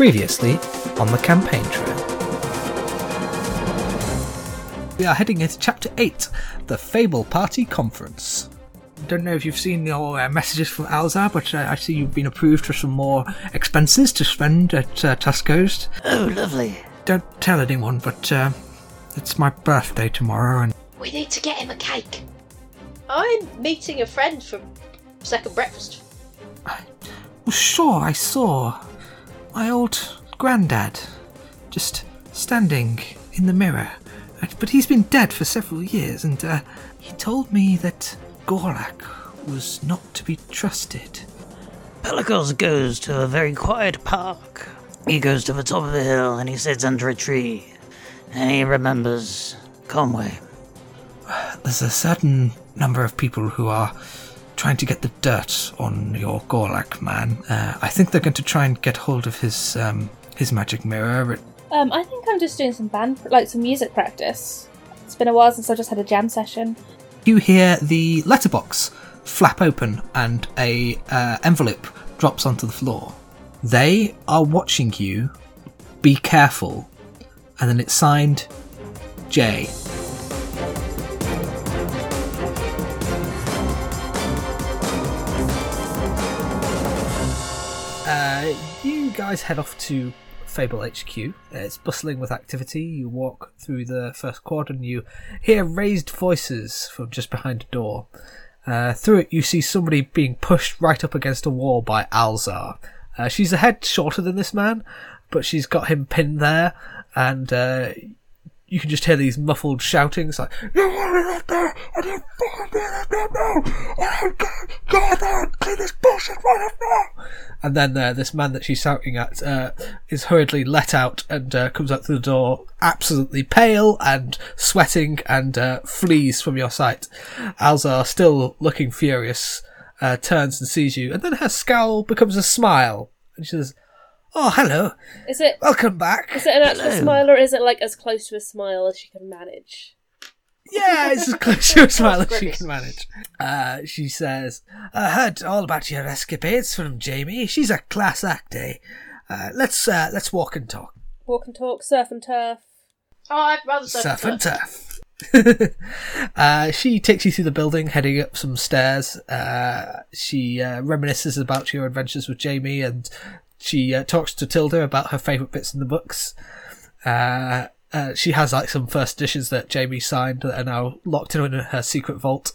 Previously on the campaign trail. We are heading into chapter 8 the Fable Party Conference. Don't know if you've seen your uh, messages from Alzar, but uh, I see you've been approved for some more expenses to spend at uh, Tusco's. Oh, lovely. Don't tell anyone, but uh, it's my birthday tomorrow, and We need to get him a cake. I'm meeting a friend for second breakfast. well, sure, I saw my old granddad just standing in the mirror. Uh, But he's been dead for several years, and uh, he told me that Gorlak was not to be trusted. Pelicos goes to a very quiet park. He goes to the top of a hill and he sits under a tree. And he remembers Conway. There's a certain number of people who are trying to get the dirt on your Gorlak man. Uh, I think they're going to try and get hold of his um, his magic mirror. It- Um, I think I'm just doing some band, like some music practice. It's been a while since I just had a jam session. You hear the letterbox flap open and a uh, envelope drops onto the floor. They are watching you. Be careful. And then it's signed J. Uh, you guys head off to Fable HQ. Uh, It's bustling with activity. You walk through the first quad and you hear raised voices from just behind a door. Uh, through it, you see somebody being pushed right up against a wall by Alzar. Uh, she's a head shorter than this man, but she's got him pinned there, and uh, you can just hear these muffled shoutings like, You want up there? I didn't fucking do that now! I don't go, go out there and clean this bullshit right up now! And then uh, this man that she's shouting at uh, is hurriedly let out and uh, comes out through the door, absolutely pale and sweating, and uh, flees from your sight. Alzar, still looking furious, uh, turns and sees you, and then her scowl becomes a smile. And she says, Oh, hello. Is it Welcome back. is it an actual Hello. smile or is it like as close to a smile as she can manage? Yeah, it's as close to a smile as she can manage. Uh, she says, I heard all about your escapades from Jamie. She's a class act, eh? Uh, let's, uh, let's walk and talk. Walk and talk, surf and turf. Oh, I'd rather surf Surf and and turf. uh, she takes you through the building, heading up some stairs. Uh, she uh, reminisces about your adventures with Jamie, and she uh, talks to Tilda about her favourite bits in the books. Uh, uh, she has like some first editions that Jamie signed that are now locked in her secret vault.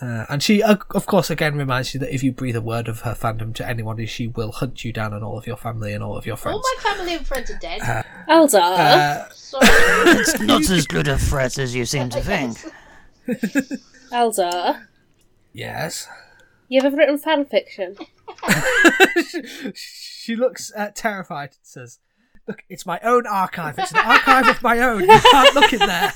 Uh, and she, uh, of course, again reminds you that if you breathe a word of her fandom to anyone, she will hunt you down and all of your family and all of your friends. All my family and friends are dead. Alzar, Uh, Sorry. It's not as good a threat as you seem to think. Alzar, yes. you ever written fan fiction? she looks uh, terrified and says, Look, it's my own archive. It's an archive of my own. You can't look in there.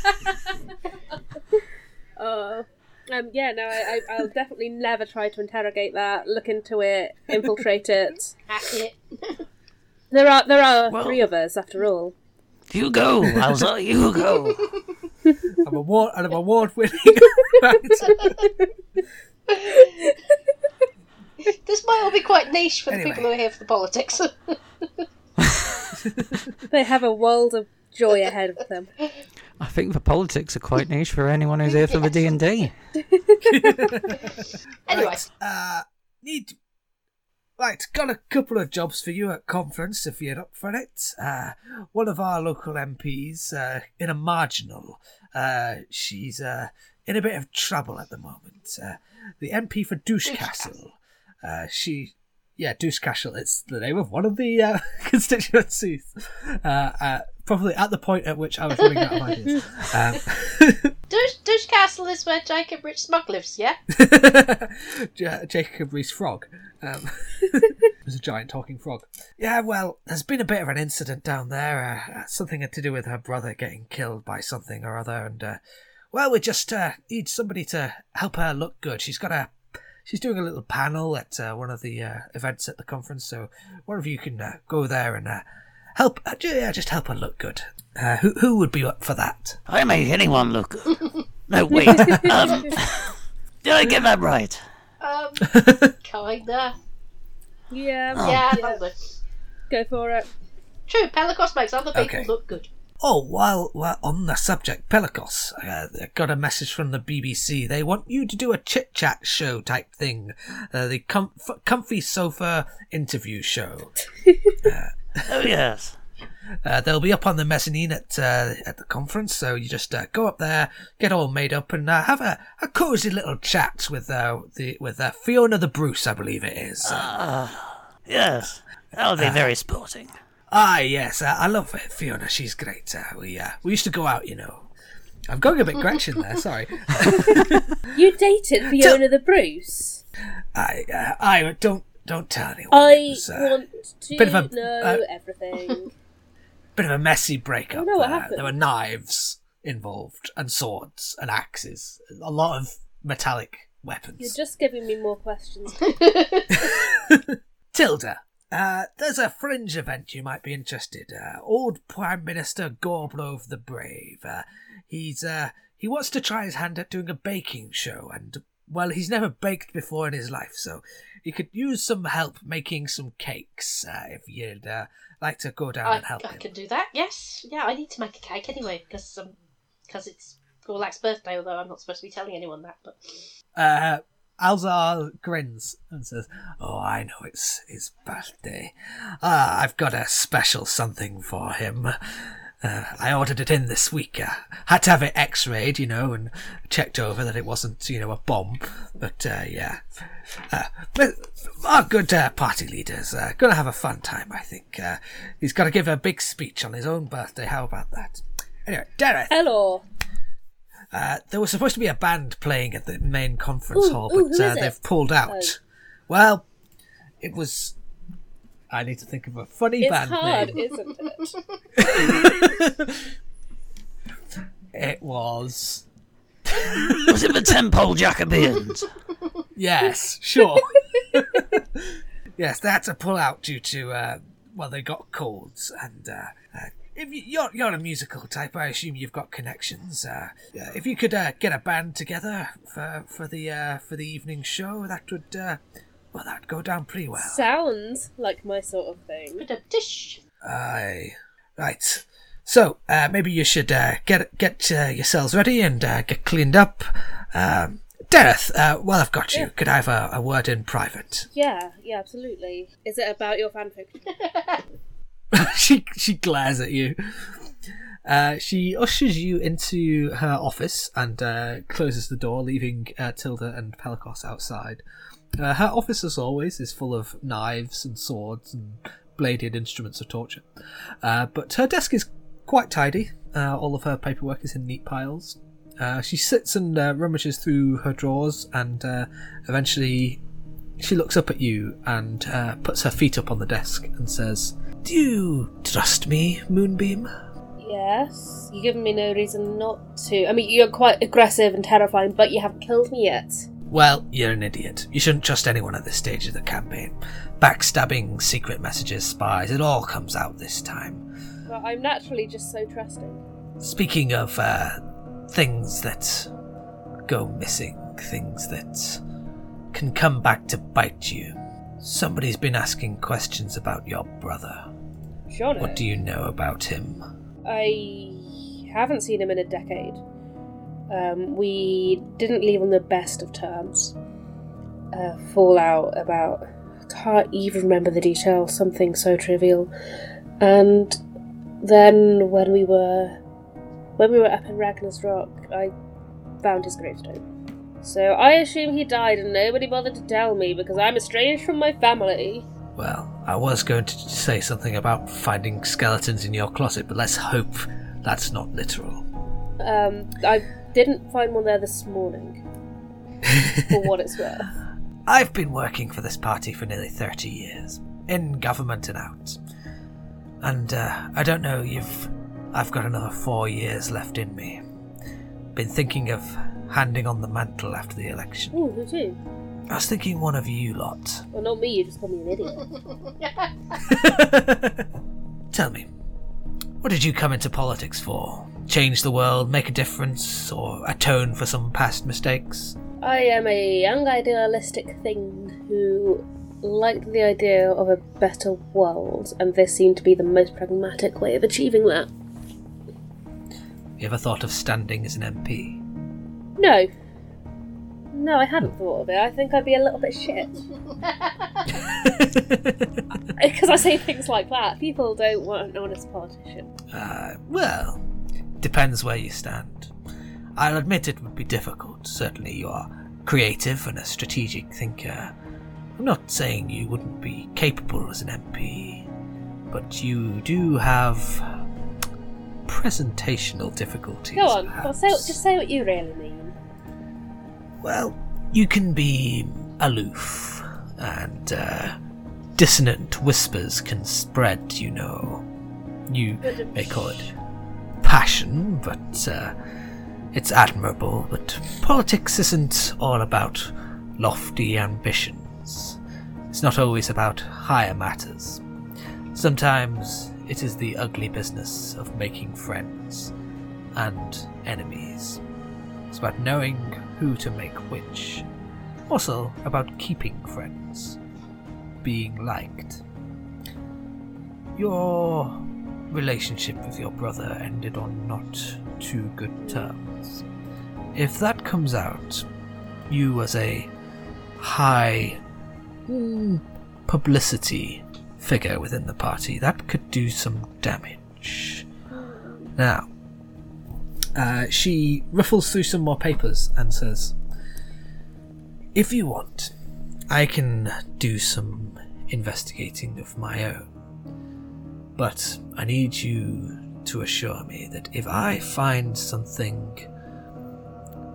Oh. Um, yeah, no, I, I, I'll definitely never try to interrogate that, look into it, infiltrate it. Hack it. There are there are Well- three of us after all. You go, Alza, you go. I'm award and I'm award winning. This might be quite niche for the Anyway. people who are here for the politics. They have a world of joy ahead of them. I think the politics are quite niche for anyone who's here for the D and D. anyway, Right, uh, need. Right, got a couple of jobs for you at conference if you're up for it. Uh, one of our local MPs, uh, in a marginal, uh, she's uh, in a bit of trouble at the moment. Uh, the MP for Douche Castle. Uh, she, yeah, Douche Castle. It's the name of one of the uh, constituencies. Uh, uh, probably at the point at which I was running out of ideas. Um, Castle is where Jacob Rich Smug lives, yeah? Ja- Jacob Rees Frog. Um, was a giant talking frog. Yeah, well, there's been a bit of an incident down there. Uh, something to do with her brother getting killed by something or other, and uh, well, we just uh, need somebody to help her look good. She's got a. She's doing a little panel at uh, one of the uh, events at the conference, so one of you can uh, go there and uh, help. Uh, yeah, just help her look good. Uh, who who would be up for that? I make anyone look. No, wait. Um, did I get that right? Um, kinda. Yeah, Yeah, yeah. probably. go for it. True, Pelicos makes other people Okay. look good. Oh, while we're on the subject, Pelicos, uh, I got a message from the BBC. They want you to do a chit chat show type thing, uh, the comf- comfy sofa interview show. Oh, yes. Uh, they'll be up on the mezzanine at uh, at the conference, so you just uh, go up there, get all made up, and uh, have a, a cozy little chat with uh, the with uh, Fiona the Bruce, I believe it is. Yes. That would be very sporting. Ah, yes, uh, I love it, Fiona. She's great. Uh, we uh, we used to go out, you know. I'm going a bit Gretchen there. Sorry. You dated Fiona the Bruce. I uh, I don't don't tell anyone. I was, uh, want to bit of a- know uh, everything. bit of a messy breakup. Oh, no, what there. there were knives involved and swords and axes. A lot of metallic weapons. You're just giving me more questions. Tilda, uh, there's a fringe event you might be interested. Uh, old Prime Minister Gorblove the Brave. Uh, he's uh, he wants to try his hand at doing a baking show, and well, he's never baked before in his life, so he could use some help making some cakes. Uh, if you'd uh, like to go down I, and help I him. can do that. Yes. Yeah, I need to make a cake anyway because um, cause it's Gorlak's birthday. Although I'm not supposed to be telling anyone that. But Uh, Alzar grins and says, "Oh, I know it's his birthday. Ah, I've got a special something for him. Uh, I ordered it in this week. Uh, had to have it X-rayed, you know, and checked over that it wasn't, you know, a bomb. But uh, yeah, uh, but our good uh, party leader's uh, gonna have a fun time. I think he's got to give a big speech on his own birthday. How about that?" Anyway, Daeryth, Hello. Uh, there was supposed to be a band playing at the main conference Ooh, hall, but who uh, they've pulled out. Oh. Well, it was. I need to think of a funny It's band hard, name. isn't it? It was. Was it the Temple Jacobeans? Yes, sure. yes, they had to pull out due to. Uh, well, they got colds, and uh, uh, if you, you're you're a musical type, I assume you've got connections. Uh, uh, if you could uh, get a band together for for the uh, for the evening show, that would uh, well, that'd go down pretty well. Sounds like my sort of thing. bit of dish. Aye. Right. So, uh, maybe you should uh, get get uh, yourselves ready and uh, get cleaned up. Um, Daeryth, uh, while I've got you, Yeah. could I have a, a word in private? Yeah, yeah, absolutely. Is it about your fanfiction? she she glares at you. Uh, she ushers you into her office and uh, closes the door, leaving uh, Tilda and Pelicos outside. Uh, her office, as always, is full of knives and swords and bladed instruments of torture. Uh, but her desk is quite tidy. Uh, all of her paperwork is in neat piles. She sits and rummages through her drawers, and eventually she looks up at you and puts her feet up on the desk and says, Do you trust me, Moonbeam? Yes. You've given me no reason not to. I mean, you're quite aggressive and terrifying, but you haven't killed me yet. Well, you're an idiot. You shouldn't trust anyone at this stage of the campaign. Backstabbing, secret messages, spies, it all comes out this time. But I'm naturally just so trusting. Speaking of uh, things that go missing, things that can come back to bite you, somebody's been asking questions about your brother. Jono. What do you know about him? I haven't seen him in a decade. Um, we didn't leave on the best of terms. Uh, fallout about. Can't even remember the details, something so trivial. And then when we were. When we were up in Ragnar's Rock, I found his gravestone. So I assume he died and nobody bothered to tell me because I'm estranged from my family. Well, I was going to say something about finding skeletons in your closet, but let's hope that's not literal. Um, I didn't find one there this morning. for what it's worth. I've been working for this party for nearly 30 years, in government and out. And uh, I don't know, you've. I've got another four years left in me. Been thinking of handing on the mantle after the election. Ooh, who too? I was thinking one of you lot. Well, not me, you just called me an idiot. Tell me, what did you come into politics for? Change the world, make a difference, or atone for some past mistakes? I am a young idealistic thing who liked the idea of a better world, and this seemed to be the most pragmatic way of achieving that. You ever thought of standing as an MP? No. No, I hadn't thought of it. I think I'd be a little bit shit. Because I say things like that. People don't want an honest politician. Uh, well, depends where you stand. I'll admit it would be difficult. Certainly, you are creative and a strategic thinker. I'm not saying you wouldn't be capable as an MP, but you do have presentational difficulties. Go on, well, say, just say what you really mean. Well, you can be aloof, and uh, dissonant whispers can spread, you know. You may call it passion, but uh, it's admirable. But politics isn't all about lofty ambitions, it's not always about higher matters. Sometimes it is the ugly business of making friends and enemies. It's about knowing who to make which. Also about keeping friends. Being liked. Your relationship with your brother ended on not too good terms. If that comes out, you as a high mm, publicity figure within the party, that could do some damage. Now, uh, she ruffles through some more papers and says, If you want, I can do some investigating of my own. But I need you to assure me that if I find something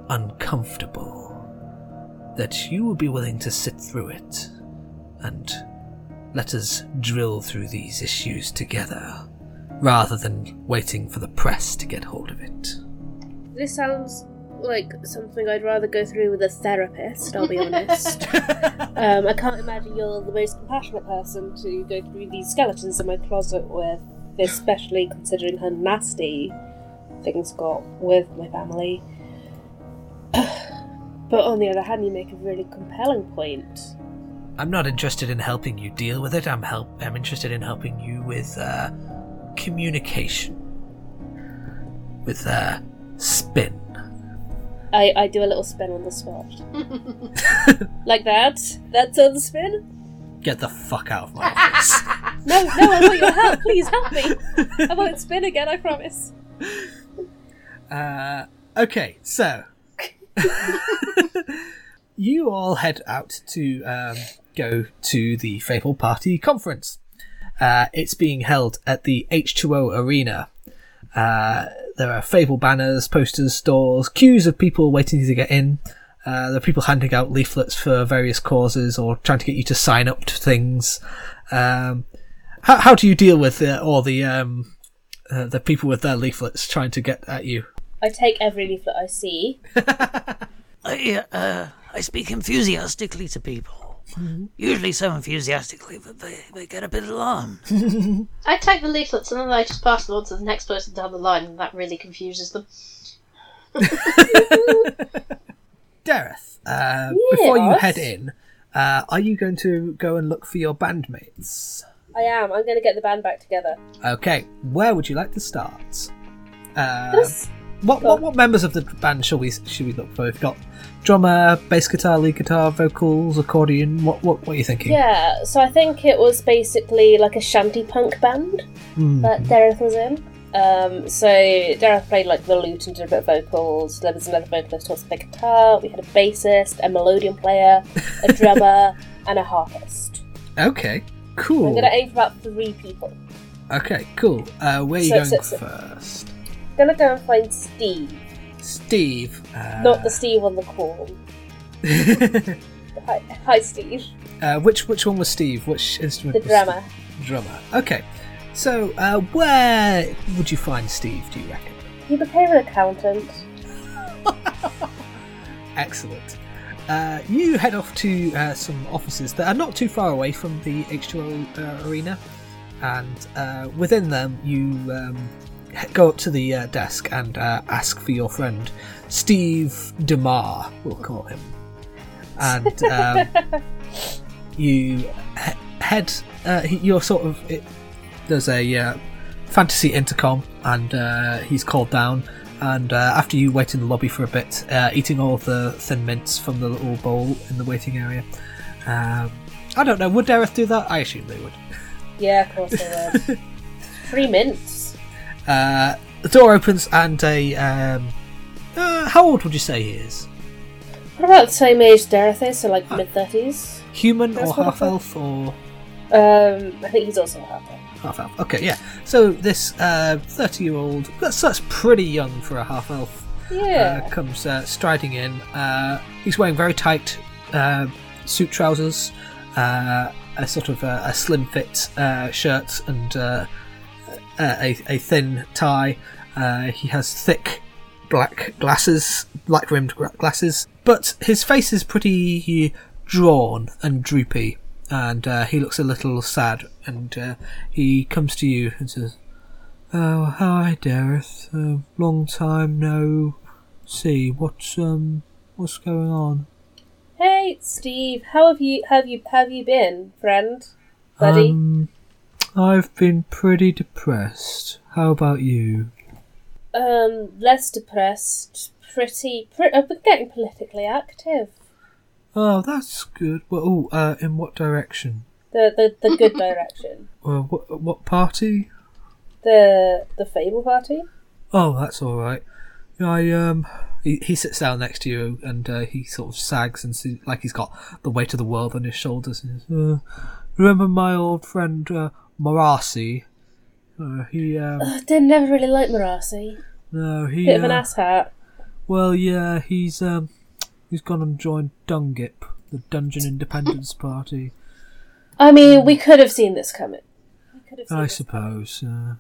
uncomfortable, that you will be willing to sit through it and let us drill through these issues together, rather than waiting for the press to get hold of it. This sounds like something I'd rather go through with a therapist, I'll be honest. um, I can't imagine you're the most compassionate person to go through these skeletons in my closet with, especially considering how nasty things got with my family. but on the other hand, you make a really compelling point. I'm not interested in helping you deal with it. I'm help. I'm interested in helping you with uh, communication, with uh, spin. I, I do a little spin on the spot. like that? That's on the spin? Get the fuck out of my office. No, no, I want your help. Please help me. I won't spin again, I promise. Uh, okay, so you all head out to um, go to the Fable Party conference. Uh, it's being held at the H2O Arena. Uh, there are Fable banners, posters, stalls, queues of people waiting to get in. Uh, there are people handing out leaflets for various causes or trying to get you to sign up to things. Um, how, how do you deal with uh, all the um, uh, the people with their leaflets trying to get at you? I take every leaflet I see. I, uh, I speak enthusiastically to people. Usually so enthusiastically that they, they get a bit alarmed. I take the leaflets and then I just pass them on to the next person down the line, and that really confuses them. Daeryth, uh, before you head in, uh, are you going to go and look for your bandmates? I am. I'm going to get the band back together. Okay, where would you like to start? Uh, This- what, what what members of the band shall we should we look for? We've got drummer, bass guitar, lead guitar, vocals, accordion. What what what are you thinking? Yeah, so I think it was basically like a shanty punk band Hmm. that Daeryth was in. Um, so Daeryth played like the lute and did a bit of vocals. There was another vocalist who also played guitar. We had a bassist, a melodium player, a drummer, and a harpist. Okay, cool. I'm gonna aim for about three people. Okay, cool. Uh, where are you So- going so- so- first? Gonna go and find Steve, Steve. Uh, not the Steve on the call. Hi, hi Steve, uh, which which one was Steve? Which instrument? the was drummer. Drummer. Okay. So, uh, where would you find Steve? Do you reckon? He became an accountant. Excellent. Uh, you head off to uh, some offices that are not too far away from the H2O uh, arena, and uh, within them you um, go up to the uh, desk and uh, ask for your friend Steve Demar. We'll call him. And um, you he- head. Uh, he- you're sort of. It, there's a uh, fantasy intercom, and uh, he's called down. And uh, after you wait in the lobby for a bit, uh, eating all of the thin mints from the little bowl in the waiting area. Um, I don't know. Would Daeryth do that? I assume they would. Yeah, of course they would. Three mints. Uh, the door opens, and a. Um, uh, how old would you say he is? What about the same age Daeryth is, so like mid thirties? Human That's or half elf or Um, I think he's also half elf. half elf? Okay, yeah. So this thirty-year-old that's that's pretty young for a half elf. Yeah. Uh, comes uh, striding in. Uh, he's wearing very tight uh, suit trousers, uh, a sort of uh, a slim fit uh, shirt, and uh, a, a thin tie. Uh, he has thick black glasses, black rimmed glasses, but his face is pretty drawn and droopy, and uh, he looks a little sad. And uh, he comes to you and says, "Oh, hi, Daeryth. Uh, long time no see. What's um, what's going on, Hey, Steve. How have you have you have you been, friend, buddy? Um, I've been pretty depressed. How about you? Um, less depressed. Pretty. Pre- I've been getting politically active. Oh, that's good. Well, oh, uh, in what direction? The the, the good direction. Uh, what what party? The the Fable Party. Oh, that's all right. I um, he, he sits down next to you and uh, he sort of sags and see, like he's got the weight of the world on his shoulders. And says, uh, remember my old friend Marasi? Uh, he um, I did never really like Marasi. no, he Bit of an uh, asshat. well, yeah, he's um, he's gone and joined Dungip, the Dungeon Independence Party. I mean, we could have seen this coming. We could have seen I this suppose, uh,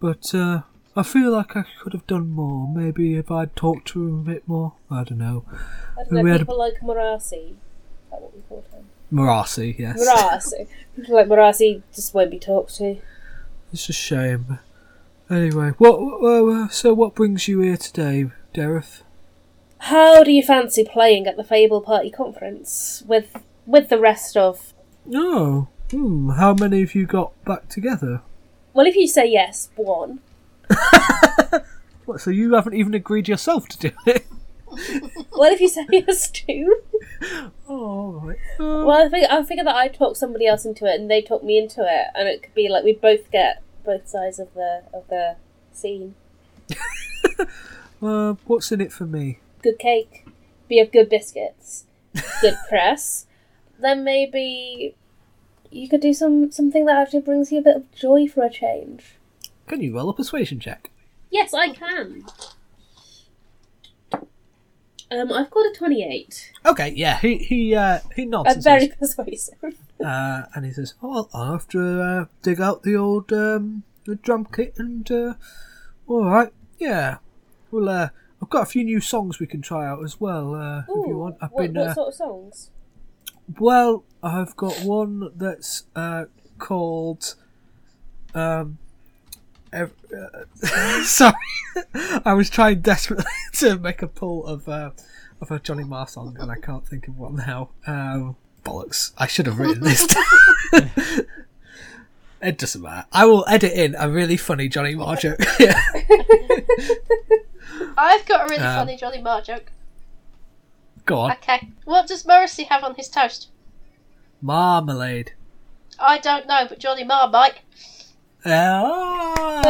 but uh, I feel like I could have done more. Maybe if I'd talked to him a bit more. I don't know. I don't know, we had a- people like Marasi. Is that what we called Marasi, yes. Marasi. people like Marasi just won't be talked to. It's a shame. Anyway, what? Uh, so what brings you here today, Daeryth? How do you fancy playing at the Fable Party conference with with the rest of? Oh, hmm. How many have you got back together? Well, if you say yes, one. What? So you haven't even agreed yourself to do it? Well, if you say yes, two. Oh, right. Uh, Well, I think I figure that I talk somebody else into it, and they talk me into it, and it could be like we both get both sides of the of the scene. uh, what's in it for me? Good cake, we have good biscuits, good press. Then maybe you could do some something that actually brings you a bit of joy for a change. Can you roll a persuasion check? Yes, I can. Um, I've got a twenty-eight. Okay, yeah. He he uh, he nods. I'm and very says- persuasive. Uh, and he says, "Oh, I'll have to uh, dig out the old um, the drum kit and uh, all right, yeah. Well, uh, I've got a few new songs we can try out as well uh, if you want. I've what, been what uh, sort of songs? well, I've got one that's uh, called um. Uh, sorry, I was trying desperately to make a pull of uh, of a Johnny Marr song, and I can't think of one now. Um, bollocks! I should have written this. down. it doesn't matter. I will edit in a really funny Johnny Marr joke. yeah. I've got a really Um, funny Johnny Marr joke. Go on, Okay. What does Morrissey have on his toast? marmalade. I don't know, but Johnny Marr might. Oh.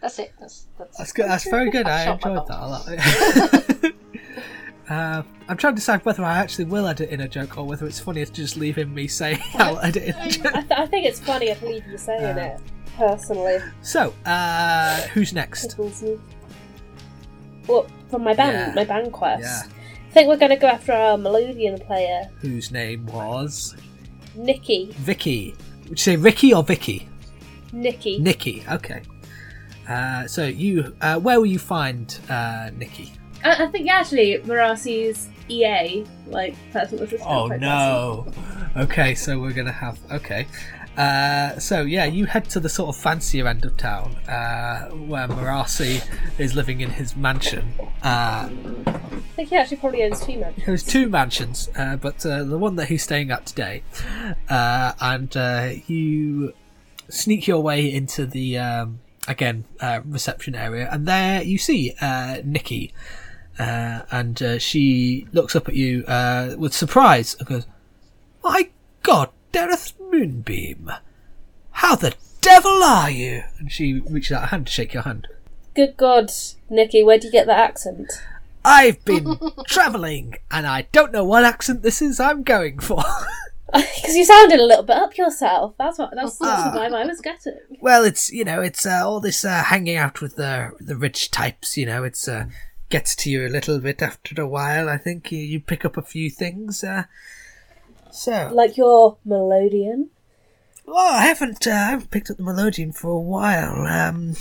That's it. That's that's, That's good. That's very good. I enjoyed that a lot. uh, I'm trying to decide whether I actually will edit in a joke or whether it's funnier to just leave him me saying I'll edit in a joke. I, th- I think it's funny. I believe you saying Uh, it personally. So, uh, who's next? Well, from my band, Yeah. my band quest. Yeah. I think we're going to go after our Melodeon player, Whose name was Nikki. Vicky? Would you say Ricky or Vicky? Nikki. Nikki. Okay. Uh, so you, uh, where will you find uh, Nikki? I, I think actually Marasi's EA, like personal assistant. Oh no. Okay, so we're gonna have okay. Uh, so yeah, you head to the sort of fancier end of town, uh, where Marasi is living in his mansion. Uh, I think he actually probably owns two men. There's two mansions, uh, but uh, the one that he's staying at today, uh, and uh, you sneak your way into the um, again uh, reception area, and there you see uh, Nikki, uh, and uh, she looks up at you uh, with surprise and goes, "My God, Daeryth Moonbeam, how the devil are you?" And she reaches out a hand to shake your hand. Good God, Nikki, where do you get that accent? I've been travelling, and I don't know what accent this is I'm going for. Because you sounded a little bit up yourself. That's what. That's, the vibe I was getting. Well, it's you know, it's uh, all this uh, hanging out with the the rich types. You know, it's uh, gets to you a little bit after a while. I think you, you pick up a few things. So, Like your melodeon. well, I haven't uh, I haven't picked up the melodeon for a while. Um,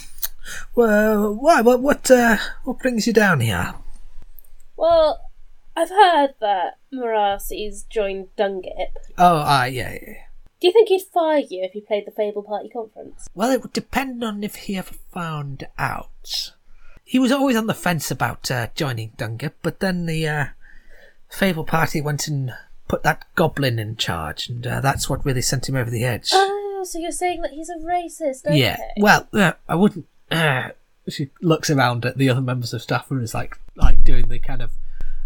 well, why? What? What? Uh, what brings you down here? Well, I've heard that Marasi's joined Dungip. Oh, ah, yeah, yeah. Do you think he'd fire you if you played the Fable Party conference? Well, it would depend on if he ever found out. He was always on the fence about uh, joining Dungip, but then the uh, Fable Party went and put that goblin in charge, and uh, that's what really sent him over the edge. Oh, so you're saying that he's a racist? Okay. yeah, well, uh, I wouldn't. Uh, she looks around at the other members of staff and is like, like doing the kind of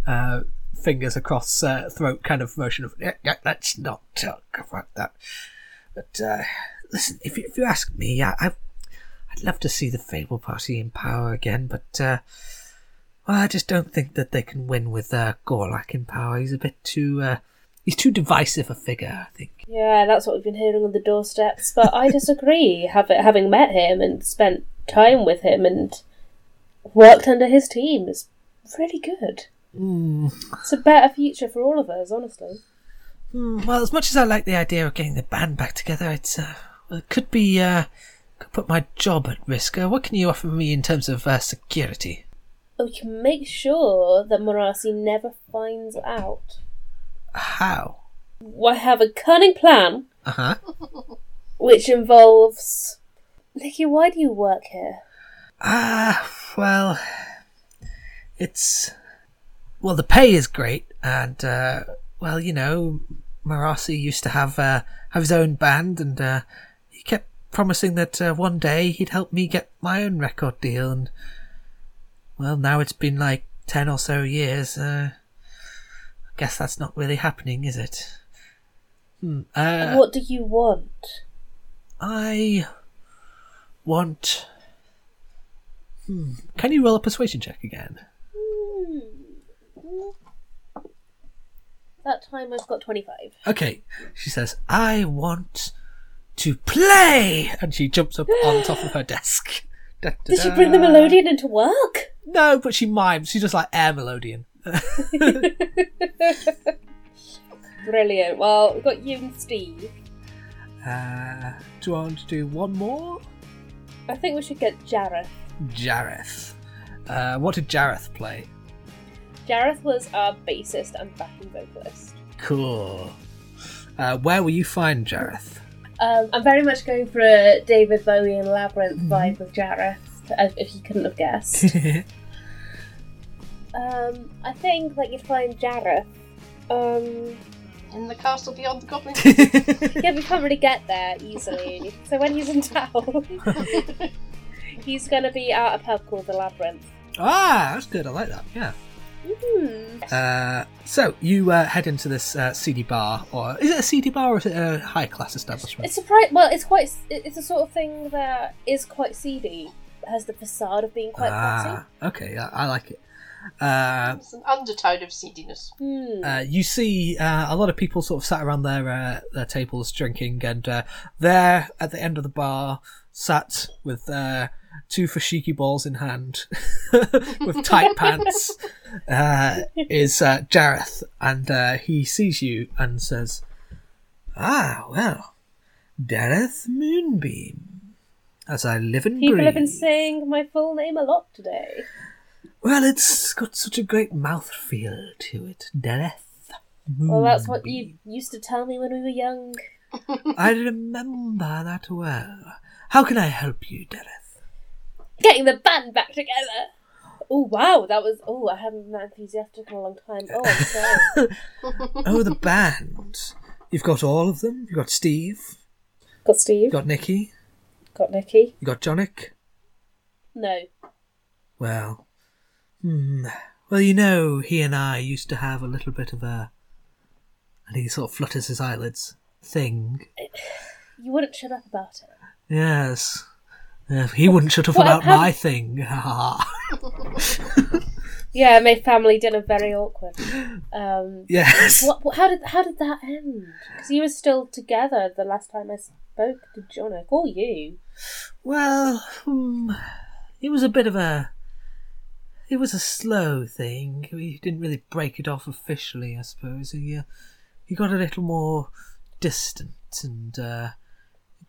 uh, fingers across uh, throat kind of motion of, yeah, yeah, let's not talk about that. But uh, listen, if you, if you ask me, I, I, I'd love to see the Fable Party in power again, but uh, well, I just don't think that they can win with uh, Gorlak in power. He's a bit too. Uh, he's too divisive a figure, I think. Yeah, that's what we've been hearing on the doorsteps. But I disagree. Having met him and spent time with him and worked under his team is really good. Mm. It's a better future for all of us, honestly. Hmm, well, as much as I like the idea of getting the band back together, it's uh, well, it could be uh, could put my job at risk. Uh, what can you offer me in terms of uh, security? We can make sure that Marasi never finds out. How? I have a cunning plan Uh huh. which involves. Nikki, why do you work here? Ah, well, it's well, the pay is great, and uh, well, you know, Marasi used to have uh, have his own band, and uh, he kept promising that uh, one day he'd help me get my own record deal, and well, now it's been like ten or so years. Uh, guess that's not really happening, is it? Hmm. Uh, what do you want? I want. Hmm. Can you roll a persuasion check again? That time I've got 25. Okay. She says, I want to play! And she jumps up on top of her desk. Da, da, Did she bring the melodeon into work? No, but she mimes. She does like air melodeon. Brilliant. Well, we've got you and Steve. Uh, do you want to do one more? I think we should get Jareth. Jareth. Uh, what did Jareth play? Jareth was our bassist and backing vocalist. Cool. Uh, where will you find Jareth? Um, I'm very much going for a David Bowie and Labyrinth vibe with Jareth, if you couldn't have guessed. um, I think that you'd find Jareth. Um, In the castle beyond the goblin. yeah, we can't really get there easily. so when he's in town, he's going to be out at a pub called the Labyrinth. ah, that's good. I like that. Yeah. Hmm. Uh, so you uh, head into this uh, seedy bar, or is it a seedy bar or is it a high class establishment? It's a pri- well, it's quite. It's a sort of thing that is quite seedy. It has the facade of being quite ah, okay, I, I like it. Uh, It's an undertone of seediness. fancy. Hmm. uh, you see uh, a lot of people sort of sat around their uh, their tables drinking, and uh, there at the end of the bar, sat with uh, two fushigi balls in hand, with tight pants, uh, is uh, Jareth, and uh, he sees you and says, "Ah, well, Daeryth Moonbeam, as I live and People breathe." have been saying my full name a lot today. Well, it's got such a great mouthfeel to it, Daeryth. Well, that's what you used to tell me when we were young. I remember that well. How can I help you, Daeryth? Getting the band back together. Oh wow, that was. Oh, I haven't been that enthusiastic in a long time. Oh, I'm sorry. Oh, the band. You've got all of them. You've got Steve. got Steve. Got Nikki. got Nikki. You got Jonick. No. Well, hmm. Well, you know, he and I used to have a little bit of a. And he sort of flutters his eyelids. Thing. You wouldn't shut up about it. Yes. Uh, he wouldn't shut up What, about my thing. Yeah, it made family dinner very awkward. Um, yes. what, what? How did how did that end? Because you were still together the last time I spoke to Jonik, or you. Well, hmm, it was a bit of a. It was a slow thing. We didn't really break it off officially, I suppose. He, uh, he got a little more distant and uh,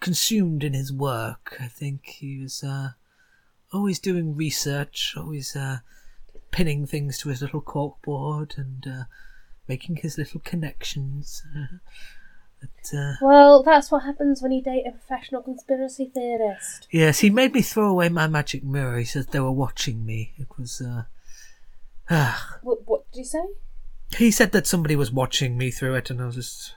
consumed in his work. I think he was uh, always doing research, always uh, pinning things to his little corkboard and uh, making his little connections. Uh, but, uh, Well, that's what happens when you date a professional conspiracy theorist. Yes, he made me throw away my magic mirror. He said they were watching me. It was, uh. ah. What, what did you say? he said that somebody was watching me through it, and I was just.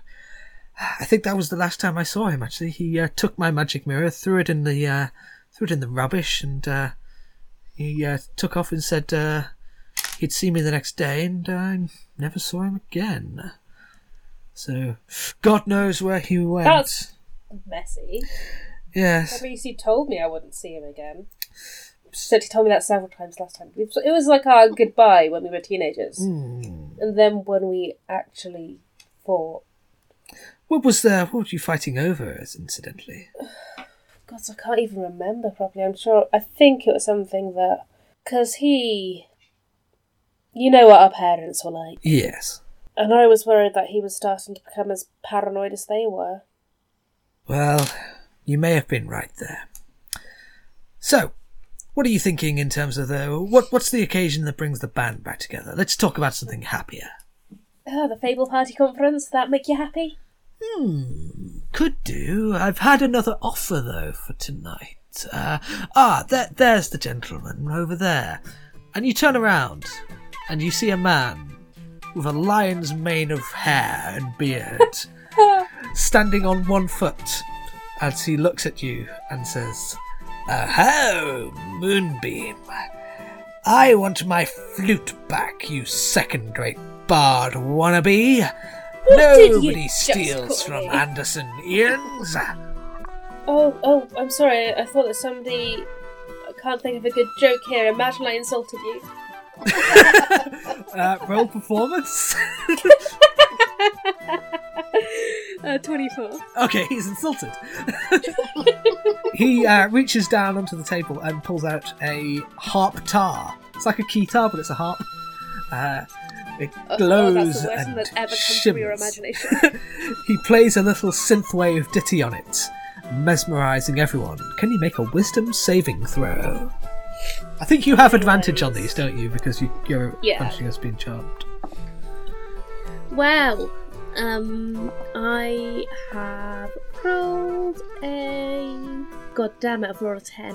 I think that was the last time I saw him. Actually, he uh, took my magic mirror, threw it in the uh, threw it in the rubbish, and uh, he uh, took off and said uh, he'd see me the next day, and I never saw him again. So, God knows where he went. That's- Messy. yes. At least he told me I wouldn't see him again. Said he told me that several times last time. It was- like our goodbye when we were teenagers, Hmm. and then when we actually fought. What was there? what were you fighting over, as incidentally? God, I can't even remember properly. I'm sure. I think it was something that because he, you know what our parents were like, Yes. And I was worried that he was starting to become as paranoid as they were. Well, you may have been right there. So, what are you thinking in terms of the what? What's the occasion that brings the band back together? Let's talk about something happier. Ah, the Fable Party conference. That make you happy? Hmm, could do. I've had another offer though for tonight. Uh, ah, there, there's the gentleman over there, and you turn around, and you see a man with a lion's mane of hair and beard, standing on one foot, as he looks at you and says, "Oh, Moonbeam, I want my flute back, you second-rate bard wannabe." you Nobody steals from me? Anderson Earns. Oh, oh, I'm sorry. I thought that somebody. I can't think of a good joke here. Imagine I insulted you. Uh, roll performance. uh, 24. okay, he's insulted. he uh, reaches down onto the table and pulls out a harp tar. It's like a keytar, but it's a harp. Uh, it Oh, glows and that ever comes from your shimmers. he plays a little synthwave ditty on it, mesmerizing everyone. Can you make a wisdom saving throw? I think you have advantage on these, don't you? Because you, your Yeah. punching has been charmed. Well, um, I have rolled a. God damn it, I've rolled a 10.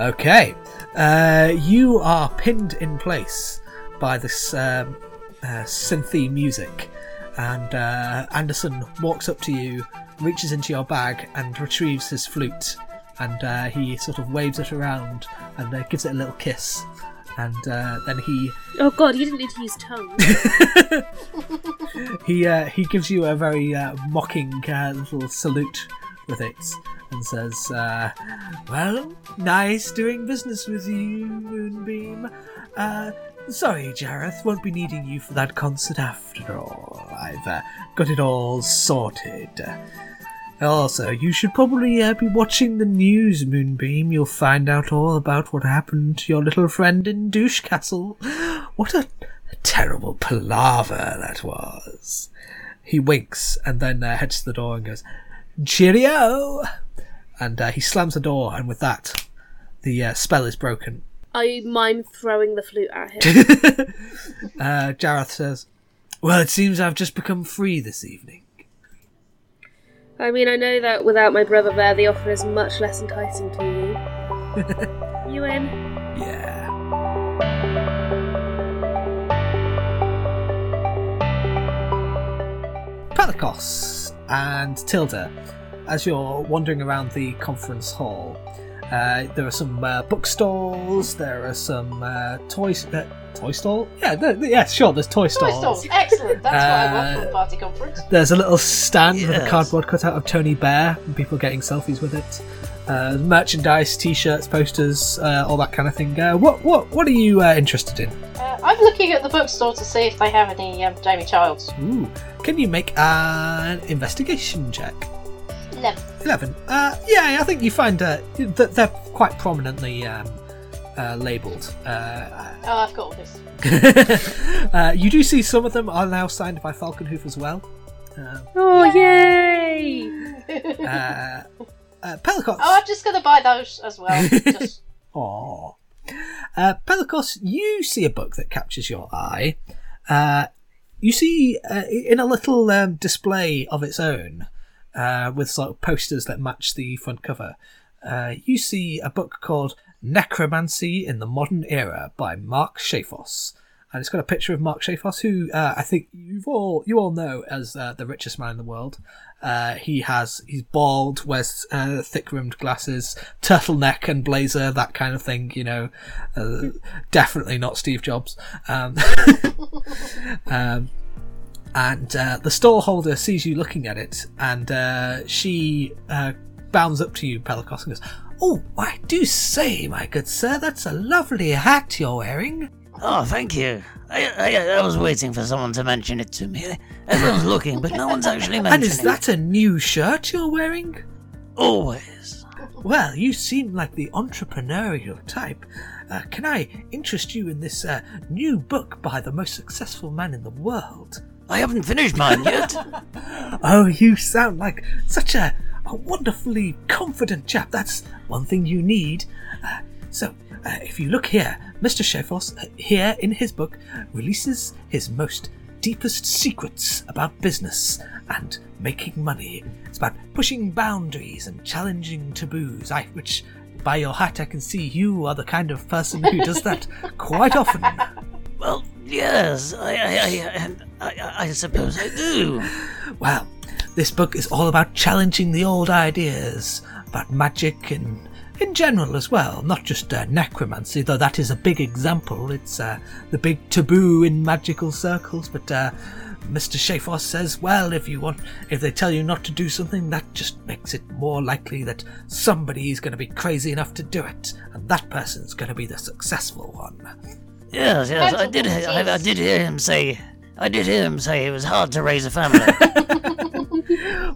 Okay, uh, you are pinned in place by this um, uh, synthy music, and uh, Anderson walks up to you, reaches into your bag, and retrieves his flute, and uh, he sort of waves it around and uh, gives it a little kiss, and uh, then he Oh god, you didn't need to use tongue. he uh, he gives you a very uh, mocking uh, little salute with it and says, uh, "Well, nice doing business with you, Moonbeam. Uh, sorry, Jareth, won't be needing you for that concert after all. I've uh, got it all sorted." Also, you should probably uh, be watching the news, Moonbeam. You'll find out all about what happened to your little friend in Douche Castle. What a terrible palaver that was. He winks and then uh, heads to the door and goes, Cheerio! And uh, he slams the door, and with that, the uh, spell is broken. I mime throwing the flute at him. Uh, Jareth says, Well, it seems I've just become free this evening. I mean, I know that without my brother there, the offer is much less enticing to you. you in? Yeah. Pelicos and Tilda, as you're wandering around the conference hall, uh, there are some uh, bookstores, there are some uh, toy, uh, toy stall? Yeah, th- th- yeah, sure, there's toy Toy stalls. Excellent. That's what I want Uh, from party conference. There's a little stand with a Yes. cardboard cutout of Tony Bear and people getting selfies with it. Uh, merchandise, t-shirts, posters, uh, all that kind of thing. Uh, what what what are you uh, interested in? Uh, I'm looking at the bookstore to see if they have any um, Jamie Childs. Ooh, can you make an investigation check? Eleven. Eleven. Uh, yeah, I think you find uh, that they're quite prominently um, uh, labelled. Uh, Oh, I've got all this. uh, you do see some of them are now signed by Falconhoof as well. Um, Oh, yay! uh, uh, Pelicos. Oh, I'm just going to buy those as well. Just Aww. Uh, Pelicos, you see a book that captures your eye. Uh, you see uh, in a little um, display of its own, uh, with sort of posters that match the front cover. Uh, you see a book called Necromancy in the Modern Era by Mark Shafos. And it's got a picture of Mark Shafos, who uh, I think you've all you all know as uh, the richest man in the world. Uh, he has he's bald, wears uh, thick-rimmed glasses, turtleneck and blazer, that kind of thing. You know, uh, definitely not Steve Jobs. Um, um, and uh, the stall holder sees you looking at it, and uh, she uh, bounds up to you, Pelicos, and goes, "Oh, I do say, my good sir, that's a lovely hat you're wearing." Oh, thank you. I, I, I was waiting for someone to mention it to me. Everyone's looking, but no one's actually mentioning it. And is that a new shirt you're wearing? Always. Well, you seem like the entrepreneurial type. Uh, can I interest you in this uh, new book by the most successful man in the world? I haven't finished mine yet. Oh, you sound like such a, a wonderfully confident chap. That's one thing you need. Uh, so, uh, if you look here, Mr. Shefos, uh, here in his book, releases his most deepest secrets about business and making money. It's about pushing boundaries and challenging taboos. I, which, by your hat, I can see you are the kind of person who does that quite often. well, yes, I, I, I, I, suppose I do. Well, this book is all about challenging the old ideas about magic and in general as well, not just uh, necromancy, though that is a big example. It's uh, the big taboo in magical circles. But uh, Mr. Shafos says, well, if you want, if they tell you not to do something, that just makes it more likely that somebody is going to be crazy enough to do it, and that person's going to be the successful one. Yes, yes, I did. on he- what it I, I did hear him say. I did hear him say it was hard to raise a family.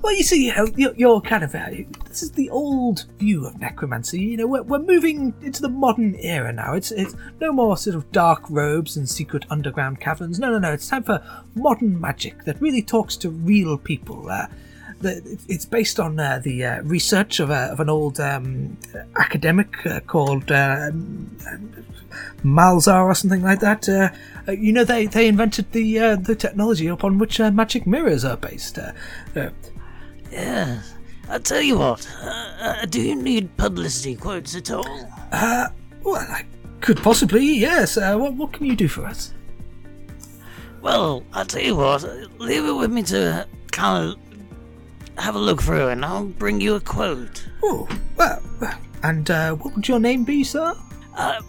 Well, you see, you know, you're, you're kind of. Uh, this is the old view of necromancy. You know, we're, we're moving into the modern era now. It's it's no more sort of dark robes and secret underground caverns. No, no, no. It's time for modern magic that really talks to real people. Uh, the, it's based on uh, the uh, research of, a, of an old um, academic uh, called uh, Malzar or something like that. Uh, you know, they, they invented the uh, the technology upon which uh, magic mirrors are based. Yes. I tell you what. Uh, uh, do you need publicity quotes at all? Uh, well, I could possibly, yes. Uh, what, what can you do for us? Well, I'll tell you what. Leave it with me to kind of have a look through, and I'll bring you a quote. Oh, well, well, and uh, what would your name be, sir? Uh,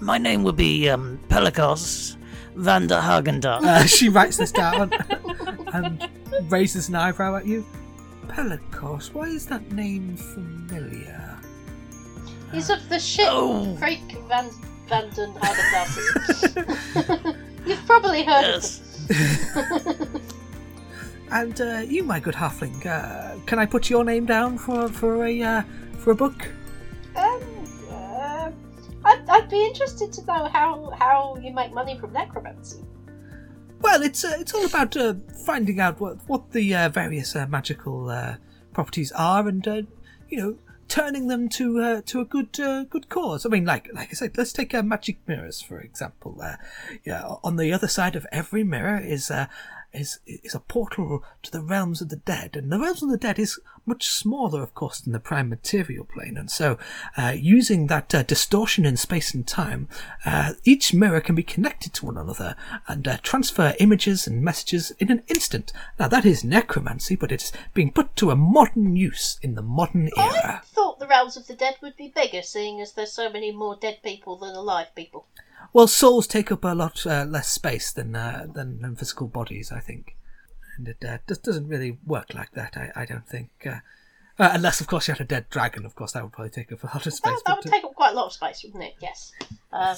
my name would be um, Pelicos van der Hagendar. Uh, she writes this down and raises an eyebrow at you. Pelicos, why is that name familiar? He's of the ship Oh. Craig Van Vanden Hagendassen. You've probably heard yes. And uh, you, my good halfling, uh, can I put your name down for for a uh, for a book? Um, uh, I'd, I'd be interested to know how, how you make money from necromancy. Well, it's uh, it's all about uh, finding out what what the uh, various uh, magical uh, properties are, and uh, you know, turning them to uh, to a good uh, good cause. I mean, like like I said, let's take uh, magic mirrors for example. Yeah, on the other side of every mirror is uh, is is a portal to the realms of the dead, and the realms of the dead is much smaller, of course, than the prime material plane, and so uh, using that uh, distortion in space and time, uh, each mirror can be connected to one another and uh, transfer images and messages in an instant. Now that is necromancy, but it's being put to a modern use in the modern era. I thought the realms of the dead would be bigger, seeing as there's so many more dead people than alive people. Well, souls take up a lot uh, less space than, uh, than than physical bodies, I think, and it uh, just doesn't really work like that. I, I don't think, uh, uh, unless of course you had a dead dragon. Of course, that would probably take up a lot of space. that but, would uh, take up quite a lot of space, wouldn't it? Yes. Uh,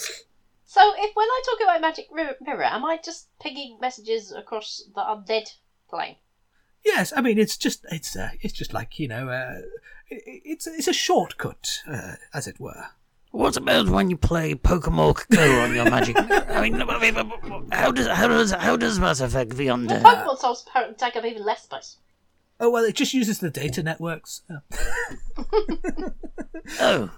so, if when I talk about magic mirror, mirror, am I just pinging messages across the undead plane? yes, I mean it's just it's uh, it's just like you know, uh, it's it's a shortcut, uh, as it were. What about when you play Pokemon Go on your magic? I mean, how does how does how does that affect the Well, undead? Pokemon souls apparently take up even less space. Oh well, it just uses the data networks. Uh, Oh,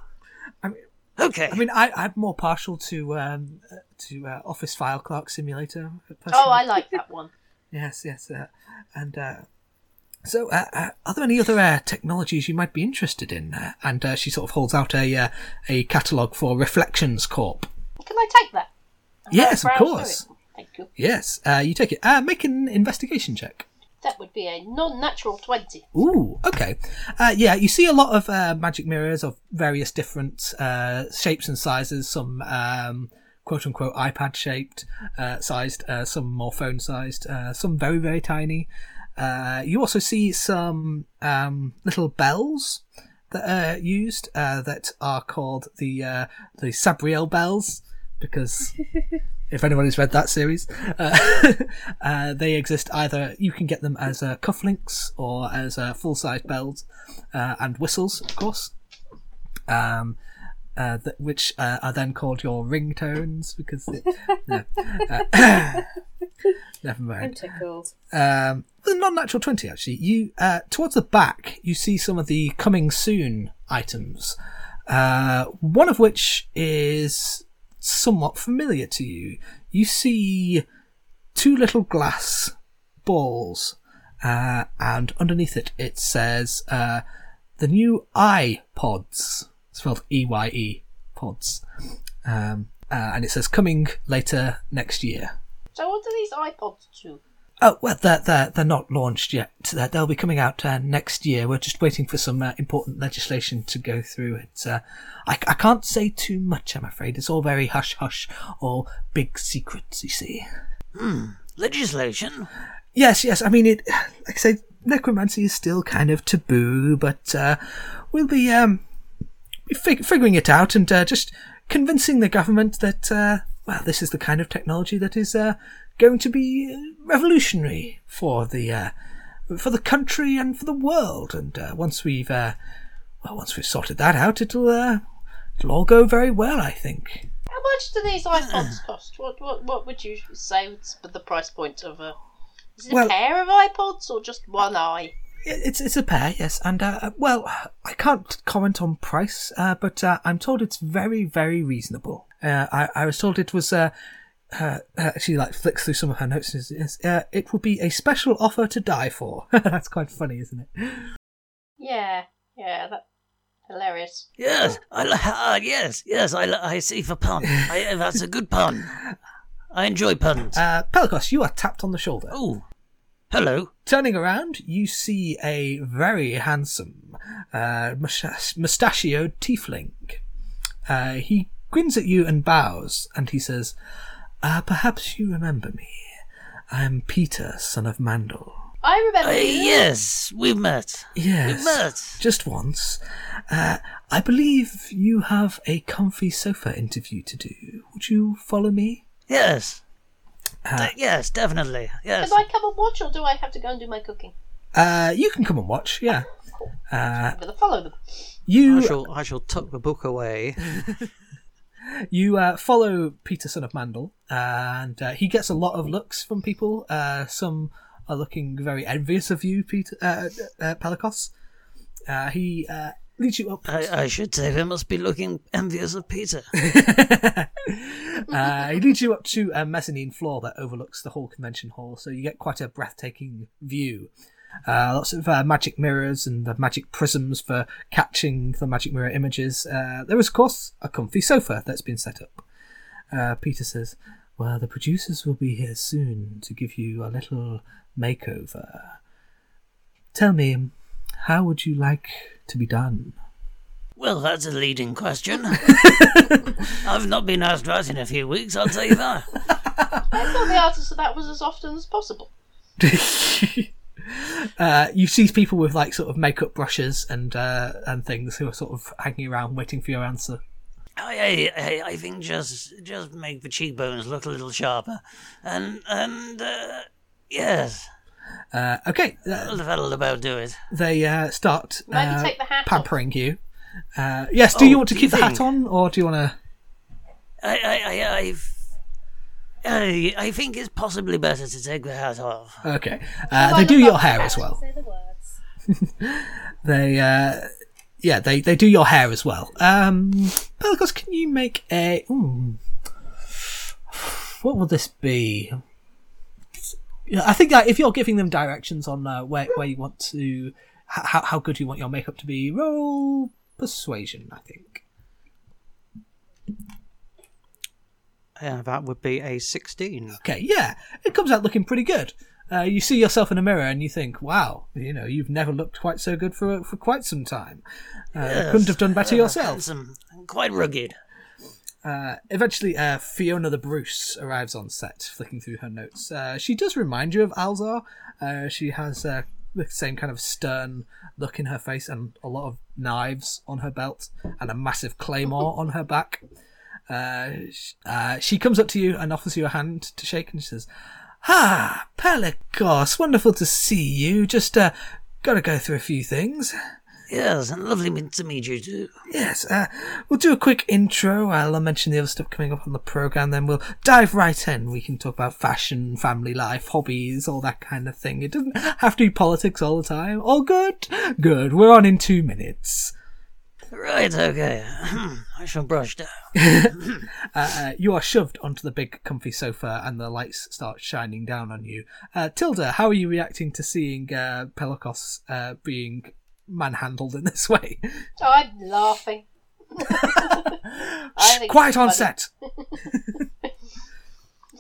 I mean, okay. I mean, I, I'm more partial to um, uh, to uh, Office File Clerk Simulator. Personally. Oh. I like that one. Yes, yes. Uh, and uh, so, uh, uh, are there any other uh, technologies you might be interested in? Uh, and uh, she sort of holds out a uh, a catalogue for Reflections Corp. Can I take that? And Yes, of course. Thank you. Yes, uh, you take it. Uh, make an investigation check. That would be a non-natural twenty. Ooh, okay. Uh, yeah, you see a lot of uh, magic mirrors of various different uh, shapes and sizes. Some um, quote unquote iPad shaped, uh, sized, uh, some more phone sized, uh, some very, very tiny. Uh, you also see some um, little bells that are used uh, that are called the uh, the Sabriel bells because if anybody's read that series, uh, uh, they exist either you can get them as uh, cufflinks or as uh, full size bells uh, and whistles, of course. Um, uh, that, which uh, are then called your ringtones because it, no. Uh, never I'm mind tickled. um, the non-natural 20 actually you uh, towards the back you see some of the coming soon items uh, one of which is somewhat familiar to you you see two little glass balls uh, and underneath it it says uh, the new iPods spelled E-Y-E pods um, uh, and it says coming later next year So what do these iPods do? Oh well, they're they're, they're not launched yet. They're- They'll be coming out uh, next year. We're just waiting for some uh, important legislation to go through. It's uh, I, I can't say too much. I'm afraid it's all very hush hush, all big secrets. You see. Hmm. Legislation. Yes, yes. I mean, it. Like I say, necromancy is still kind of taboo, but uh, we'll be um be fig- figuring it out and uh, just convincing the government that uh, well, this is the kind of technology that is uh, going to be uh, revolutionary for the uh, for the country and for the world. And uh, once we've uh, well, once we've sorted that out, it'll uh, it'll all go very well. I think. How much do these iPods cost? What what what would you say is the price point of a? Is it Well- a pair of iPods or just one eye? It's it's a pair, yes, and uh, well, I can't comment on price, uh, but uh, I'm told it's very very reasonable. Uh, I I was told it was. Uh, uh, uh, she like flicks through some of her notes. and says, Uh, it would be a special offer to die for. That's quite funny, isn't it? Yeah, yeah, that hilarious. Yes, I li- ah, yes, yes. I I see the pun. I, that's a good pun. I enjoy puns. Uh, Pelicos, you are tapped on the shoulder. oh, hello. Turning around, you see a very handsome, uh, mustachioed tiefling. Uh, he grins at you and bows, and he says, uh, "Perhaps you remember me. I am Peter, son of Mandel." I remember. Uh, you. yes, we've met. Yes, We've met. just once. Uh, I believe you have a comfy sofa interview to do. Would you follow me? Yes. Uh, yes, definitely. Yes. Can I come and watch, or do I have to go and do my cooking? Uh, you can come and watch. Yeah. Cool. Uh, I'm gonna follow them. you I shall, I shall tuck the book away. You uh, follow Peter, son of Mandel, and uh, he gets a lot of looks from people. Uh, some are looking very envious of you, Peter uh, uh, Pelicos. Uh, he uh, leads you up. I, I should say they must be looking envious of Peter. uh, he leads you up to a mezzanine floor that overlooks the whole convention hall, so you get quite a breathtaking view. Uh, lots of uh, magic mirrors and the magic prisms for catching the magic mirror images. Uh, there is, of course, a comfy sofa that's been set up. Uh, Peter says, Well, the producers will be here soon to give you a little makeover. Tell me, how would you like to be done? Well, that's a leading question. I've not been asked that in a few weeks, I'll tell you that. I thought the answer to that was as often as possible. uh, you see people with like sort of makeup brushes and uh, and things who are sort of hanging around waiting for your answer. I, I, I- I think just just make the cheekbones look a little sharper, and and uh, yes, Uh, okay, uh, that'll, that'll about do it. they uh, start Maybe uh, take the hat off. pampering you. Uh, yes, do Oh, you want to do keep you the hat think? on, or do you want to? I I I I've, I I think it's possibly better to take the hat off. Okay, uh, they do your hair as well. Say the words. They, uh, yeah, they they do your hair as well. Um, Pelicos, can you make a? Ooh, what will this be? Yeah, I think that if you're giving them directions on uh, where where you want to, how how good you want your makeup to be, roll persuasion. I think. Yeah, that would be a 16. Okay, yeah, it comes out looking pretty good. Uh, you see yourself in a mirror and you think, "Wow, you know, you've never looked quite so good for for quite some time. Uh, couldn't have done better Uh, yourself." handsome, quite rugged. Uh, eventually, uh, Fiona the Bruce arrives on set, flicking through her notes. Uh, she does remind you of Alzar. Uh, she has uh, the same kind of stern look in her face and a lot of knives on her belt and a massive claymore on her back. Sh- she comes up to you and offers you a hand to shake, and she says, "Ah, Pelicos, wonderful to see you. Just got to go through a few things." Yes, and lovely to meet you too. Yes, uh, we'll do a quick intro. I'll mention the other stuff coming up on the program, then we'll dive right in. We can talk about fashion, family life, hobbies, all that kind of thing. It doesn't have to be politics all the time. All good? Good. We're on in two minutes. Right, okay. I shall brush down. Uh, uh, you are shoved onto the big, comfy sofa, and the lights start shining down on you. Uh, Tilda, how are you reacting to seeing uh, Pelicos uh, being manhandled in this way? Oh, I'm laughing. I think Quiet on funny. set.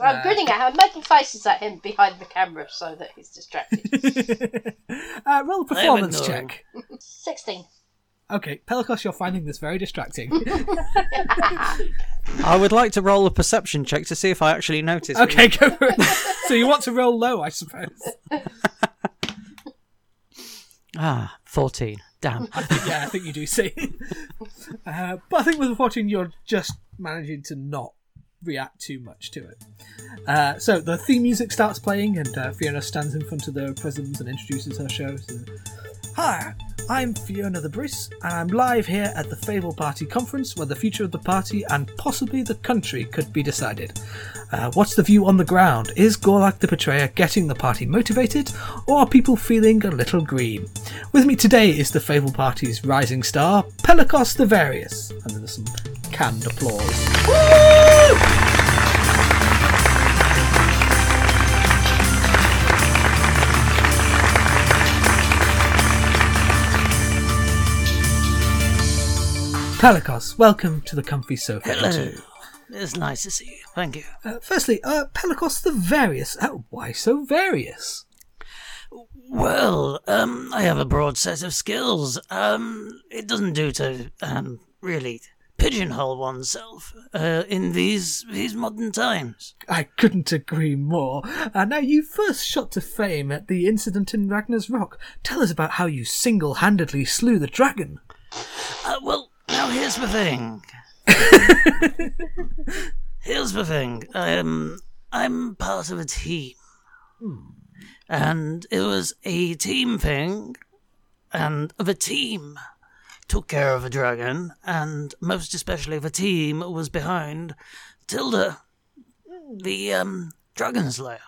I'm grinning at him, I'm making faces at him behind the camera so that he's distracted. uh, roll a performance check. 16. Okay, Pelicos, you're finding this very distracting. I would like to roll a perception check to see if I actually notice. okay, go for it. So you want to roll low, I suppose. Ah, 14. Damn. yeah, I think you do see. Uh, but I think with 14, you're just managing to not react too much to it. Uh, so the theme music starts playing, and uh, Fiona stands in front of the prisms and introduces her show. So, Hi, I'm Fiona the Bruce, and I'm live here at the Fable Party conference where the future of the party and possibly the country could be decided. Uh, what's the view on the ground? Is Gorlak the Betrayer getting the party motivated, or are people feeling a little green? With me today is the Fable Party's rising star, Pelicos the Various. And there's some canned applause. Pelicos, welcome to the comfy sofa. Hello. It's nice to see you. Thank you. Uh, firstly, uh, Pelicos the Various. Uh, why so various? Well, um, I have a broad set of skills. Um, it doesn't do to um really pigeonhole oneself uh, in these these modern times. I couldn't agree more. Uh, now, you first shot to fame at the incident in Ragnar's Rock. Tell us about how you single handedly slew the dragon. Uh, well, now here's the thing. here's the thing. Um, I'm part of a team, and it was a team thing, and the team took care of the dragon, and most especially the team was behind Tilda, the um dragon slayer.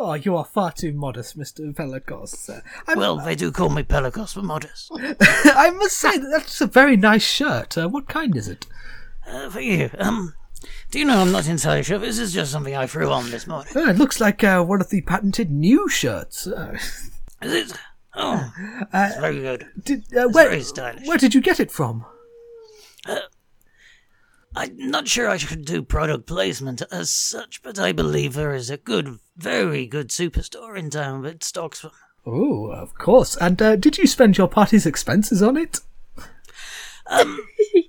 Oh, you are far too modest, Mr. Pelicos. Uh, Well, they do call me Pelicos for modest. I must say that that's a very nice shirt. Uh, what kind is it? Uh, for you, um, do you know I'm not entirely sure. This is just something I threw on this morning. Oh, it looks like uh, one of the patented new shirts. Uh, Is it? Oh, it's very good. did, uh, where, very stylish. where did you get it from? I'm not sure I should do product placement as such, but I believe there is a good, very good superstore in town that stocks them. Oh, of course. And uh, did you spend your party's expenses on it? Um,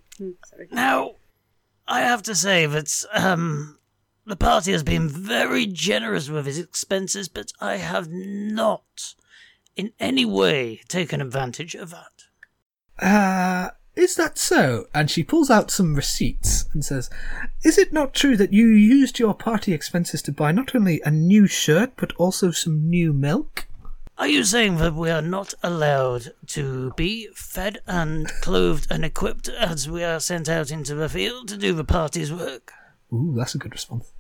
Now, I have to say that um, the party has been very generous with its expenses, but I have not in any way taken advantage of that. Uh, is that so? And she pulls out some receipts and says, Is it not true that you used your party expenses to buy not only a new shirt, but also some new milk? Are you saying that we are not allowed to be fed and clothed and equipped as we are sent out into the field to do the party's work? Ooh, that's a good response.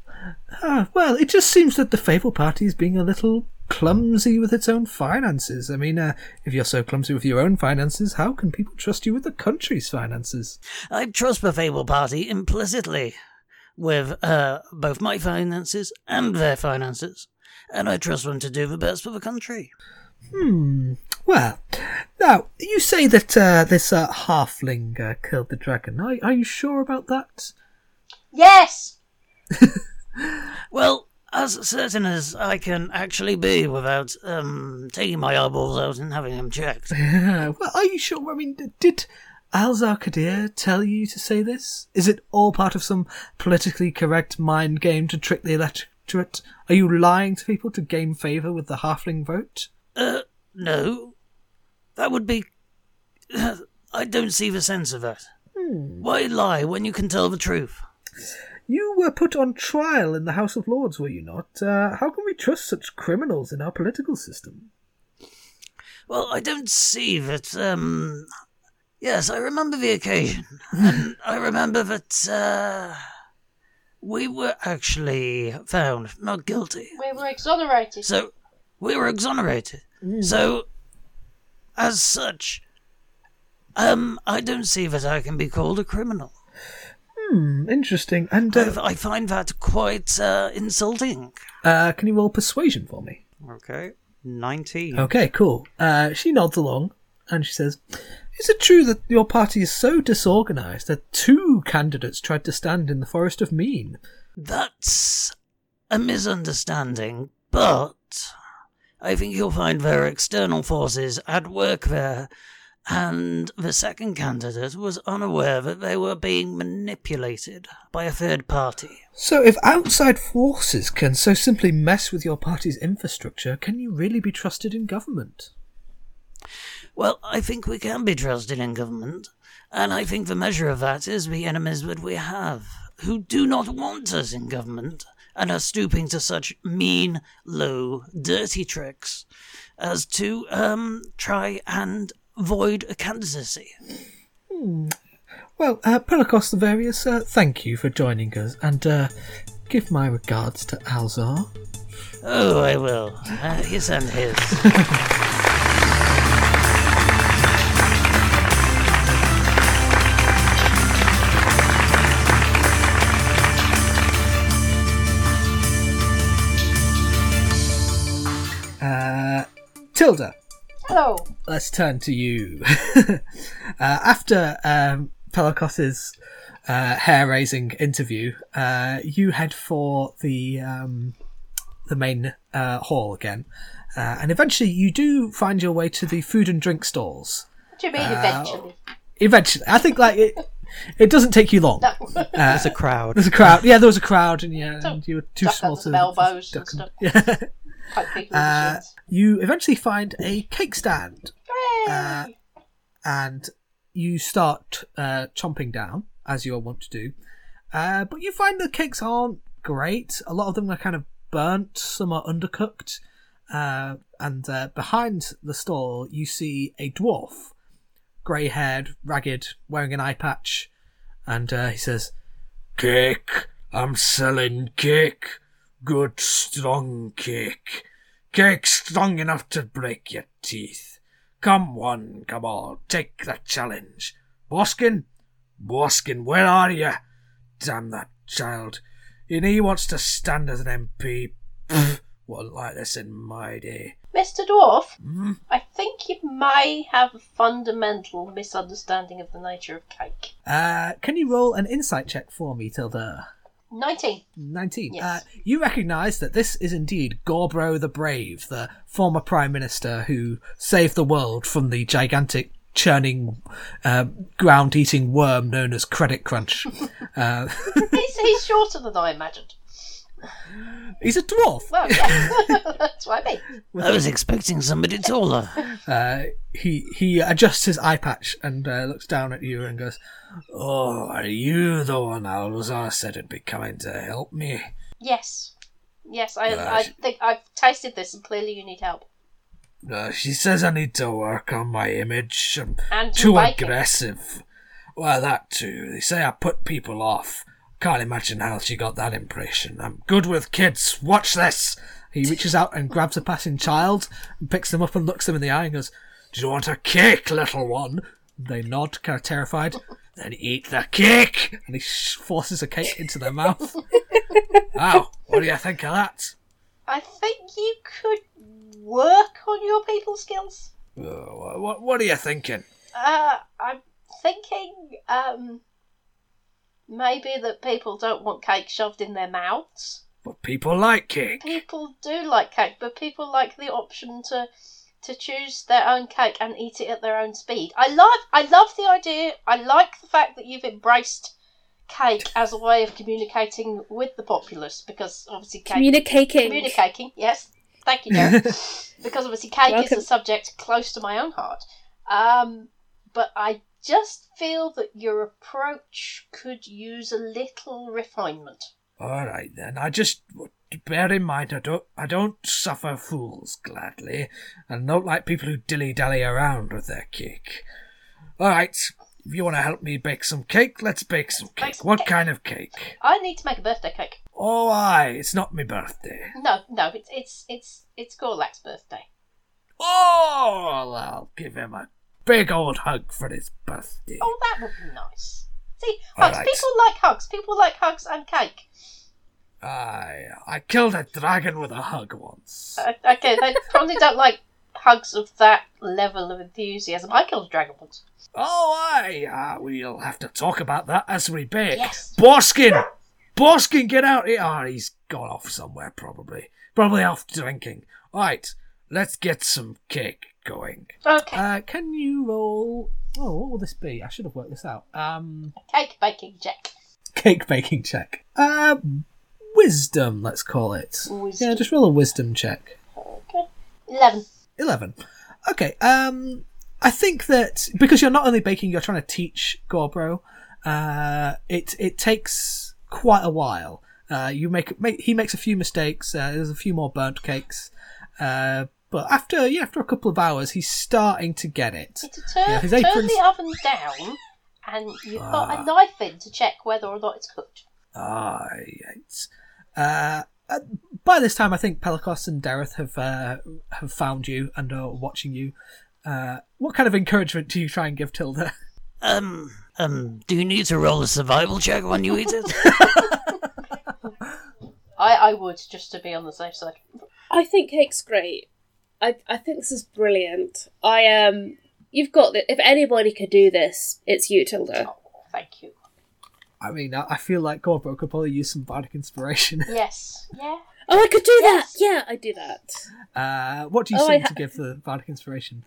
Ah, well, it just seems that the Fable Party is being a little clumsy with its own finances. I mean, uh, if you're so clumsy with your own finances, how can people trust you with the country's finances? I trust the Fable Party implicitly with uh, both my finances and their finances, and I trust them to do the best for the country. Hmm. Well, now you say that uh, this uh, halfling uh, killed the dragon. Are, are you sure about that? Yes! Well, as certain as I can actually be without um, taking my eyeballs out and having them checked. well, are you sure? I mean, did Alzar Kadir tell you to say this? Is it all part of some politically correct mind game to trick the electorate? Are you lying to people to gain favour with the halfling vote? Uh, no. That would be. I don't see the sense of that. Why lie when you can tell the truth? You were put on trial in the House of Lords, were you not? Uh, how can we trust such criminals in our political system? Well, I don't see that, um. Yes, I remember the occasion. and I remember that, uh. We were actually found not guilty. We were exonerated. So, we were exonerated. So, as such, um, I don't see that I can be called a criminal. Hmm, interesting. And uh, I, I find that quite uh, insulting. uh, can you roll persuasion for me? Okay. 19. Okay, cool. Uh, she nods along and she says, Is it true that your party is so disorganized that two candidates tried to stand in the Forest of Mean? That's a misunderstanding, but I think you'll find there are external forces at work there, and the second candidate was unaware that they were being manipulated by a third party. So, if outside forces can so simply mess with your party's infrastructure, can you really be trusted in government? Well, I think we can be trusted in government, and I think the measure of that is the enemies that we have, who do not want us in government and are stooping to such mean, low, dirty tricks as to um try and void a candidacy. Well, uh, Pelicos the Various, uh, thank you for joining us, and uh, give my regards to Alzar. Oh, I will. Uh, his and his. Uh, Tilda, Hello. let's turn to you. uh, after um, Pelicos's uh, hair-raising interview, uh, you head for the um, the main uh, hall again, uh, and eventually you do find your way to the food and drink stalls. What do you mean Uh, eventually? Eventually, I think like it, it doesn't take you long. No. There's a crowd. There's a crowd. Yeah, there was a crowd, and yeah, Don't and you were too duck small to the elbows duck and and- stuff. Yeah. Poke people in the shins. you eventually find a cake stand, uh, and you start uh, chomping down as you are wont to do. Uh, but you find the cakes aren't great. A lot of them are kind of burnt. Some are undercooked. Uh, and uh, behind the stall, you see a dwarf, grey-haired, ragged, wearing an eye patch, and uh, he says, "Cake. I'm selling cake. good strong cake. Cake strong enough to break your teeth. Come one, come all, take the challenge. Boskin? Boskin, where are you? Damn that child. And he wants to stand as an MP. Pfft, wasn't like this in my day. Mr. Dwarf, Hmm? I think you may have a fundamental misunderstanding of the nature of cake. Uh, can you roll an insight check for me, Tilda? 19. 19. Yes. Uh, you recognise that this is indeed Gorbro the Brave, the former Prime Minister who saved the world from the gigantic churning, uh, ground eating worm known as Credit Crunch. uh, he's, he's shorter than I imagined. He's a dwarf. Well, yeah. That's what I mean. I was expecting somebody taller. Uh, he he adjusts his eye patch and uh, looks down at you and goes, Oh, are you the one Alvazar said would be coming to help me? Yes. Yes, I, Right. I think I've tasted this and clearly you need help. Uh, she says I need to work on my image. I'm And too you aggressive. Well, that too. They say I put people off. Can't imagine how she got that impression. I'm good with kids. Watch this. he reaches out and grabs a passing child and picks them up and looks them in the eye and goes, Do you want a cake, little one? they nod, kind of terrified, Then eat the cake. and he sh- forces a cake into their mouth. Wow, what do you think of that? I think you could work on your people skills. Uh, what, what are you thinking? Uh, I'm thinking, um, maybe that people don't want cake shoved in their mouths. But people like cake. People do like cake, but people like the option to to choose their own cake and eat it at their own speed. I love I love the idea. I like the fact that you've embraced cake as a way of communicating with the populace because obviously cake Communicating. communicating. Yes, thank you, Derek. because obviously cake is a subject close to my own heart. Um, but I just feel that your approach could use a little refinement. All right then. I just bear in mind I don't I don't suffer fools gladly, and don't like people who dilly dally around with their cake. All right. If you want to help me bake some cake, let's bake some Bake cake. some What cake. kind of cake? I need to make a birthday cake. Oh, aye, it's not my birthday. No, no, it's it's it's it's Gorlak's birthday. Oh, well, I'll give him a big old hug for his birthday. Oh, that would be nice. See, hugs. right. People like hugs. People like hugs and cake. Aye, I killed a dragon with a hug once. Uh, okay, they probably don't like hugs of that level of enthusiasm. I killed a dragon once. Oh, aye, uh, we'll have to talk about that as we bake. Yes. Boskin! Boskin, get out here! Ah, he's gone off somewhere, probably. Probably off drinking. Right, let's get some cake going. Okay, Uh, can you roll? Oh, what will this be? I should have worked this out. Um, cake baking check. cake baking check. Uh, wisdom. Let's call it. Wisdom. Yeah, just roll a wisdom check. Okay, eleven. 11. Okay, um, I think that because you're not only baking, you're trying to teach Gorbro, uh, it, it takes quite a while. Uh, you make, make, he makes a few mistakes, uh, there's a few more burnt cakes, uh, but after, yeah, after a couple of hours, he's starting to get it. It's a turn, Yeah, his turn the oven down, and you've got Ah. a knife in to check whether or not it's cooked. Aye, it's... Uh, uh, by this time, I think Pelicos and Daeryth have uh, have found you and are watching you. Uh, what kind of encouragement do you try and give Tilda? Um, um, do you need to roll a survival check when you eat it? I, I would just to be on the safe side. I think cake's great. I I think this is brilliant. I um, you've got that. If anybody could do this, it's you, Tilda. Oh, thank you. I mean, I I feel like Gorbro could probably use some bardic inspiration. Yes. Yeah. Oh, I could do Yes. that. Yeah, I do that. Uh, what do you Oh, I sing ha- to give the bardic inspiration?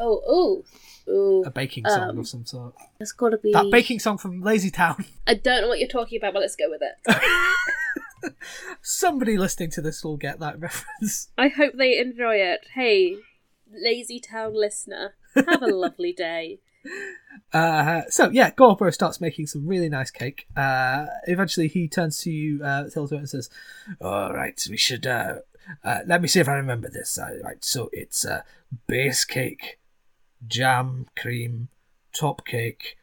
Oh, oh, oh. A baking song Um, of some sort. It's got to be That baking song from Lazy Town. I don't know what you're talking about, but let's go with it. Somebody listening to this will get that reference. I hope they enjoy it. Hey, lazy town listener, have a lovely day. Uh, so yeah, Gorbro starts making some really nice cake. Uh, eventually, he turns to you, uh, Tilda, and says, All right, we should. Uh, uh, let me see if I remember this. Uh, right, so it's uh, base cake, jam, cream, top cake,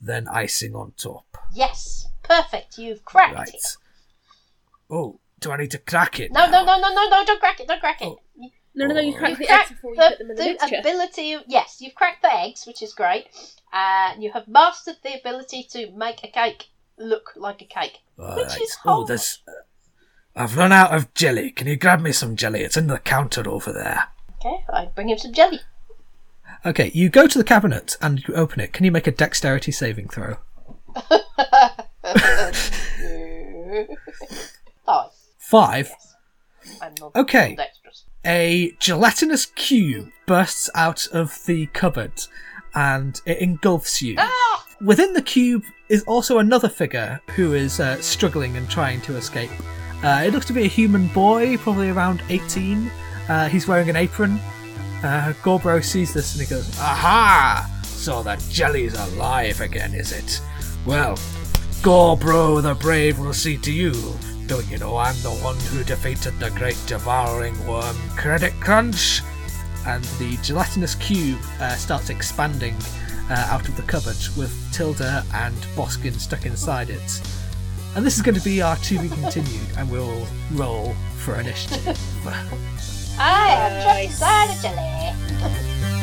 then icing on top. Yes. Perfect. You've cracked Right. it. Oh, Do I need to crack it? No, no, no, no, no, no! Don't crack it! Don't crack it! Oh. You- No, no, no, you crack You've the cracked eggs before you put them in the, the mixture. ability of yes, you've cracked the eggs, which is great. Uh, you have mastered the ability to make a cake look like a cake, which Right. is Oh, hard. there's. uh, I've run out of jelly. Can you grab me some jelly? It's in the counter over there. Okay, I bring him some jelly. Okay, you go to the cabinet and you open it. Can you make a dexterity saving throw? Five. Yes. Okay. A gelatinous cube bursts out of the cupboard and it engulfs you. Ah! Within the cube is also another figure who is uh, struggling and trying to escape. Uh, it looks to be a human boy, probably around 18. Uh, he's wearing an apron. Uh, Gorbro sees this and he goes, Aha! So the jelly's alive again, is it? Well, Gorbro the Brave will see to you. Don't you know I'm the one who defeated the great devouring worm Credit Crunch? and the gelatinous cube uh, starts expanding uh, out of the cupboard with Tilda and Boskin stuck inside it. And this is going to be our to be continued, and we'll roll for initiative. I am trapped Nice. inside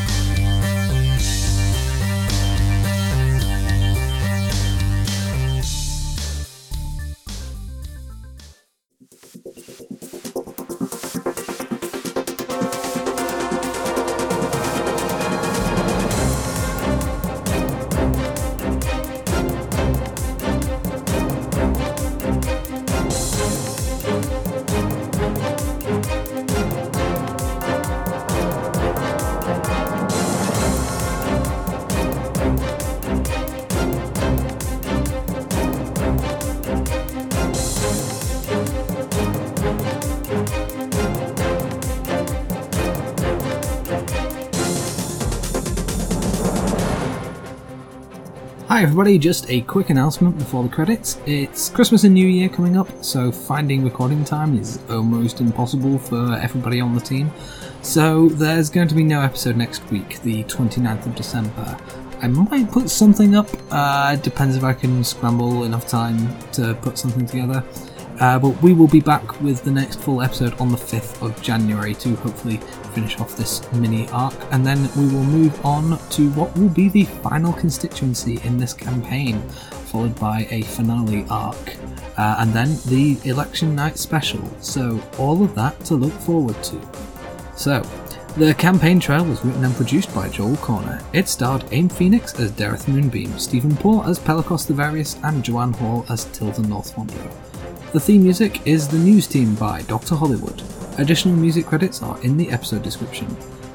Hi everybody, just a quick announcement before the credits. It's Christmas and New Year coming up, so finding recording time is almost impossible for everybody on the team. So there's going to be no episode next week, the 29th of December. I might put something up, uh, depends if I can scramble enough time to put something together. Uh, but we will be back with the next full episode on the 5th of January to hopefully finish off this mini arc, and then we will move on to what will be the final constituency in this campaign, followed by a finale arc, uh, and then the election night special. So, all of that to look forward to. So, the campaign trail was written and produced by Joel Cornah. It starred Aym Phoenix as Daeryth Moonbeam, Steven Poore as Pelicos the Various, and Joanne Hall as Tilda North Wanderer. The theme music is The News Team by Dr. Hollywood. Additional music credits are in the episode description.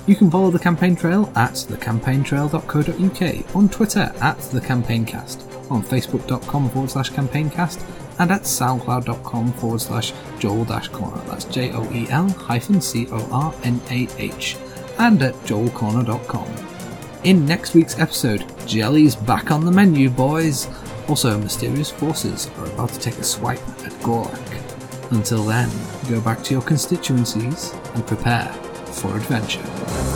You can follow the campaign trail at thecampaigntrail.co.uk, on Twitter at thecampaigncast, on facebook.com forward slash campaigncast, and at soundcloud.com forward slash joel dash cornah. That's J O E L hyphen C O R N A H, and at joelcornah.com. In next week's episode, Jelly's back on the menu, boys. Also, mysterious forces are about to take a swipe at Gorlak. Until then, go back to your constituencies and prepare for adventure.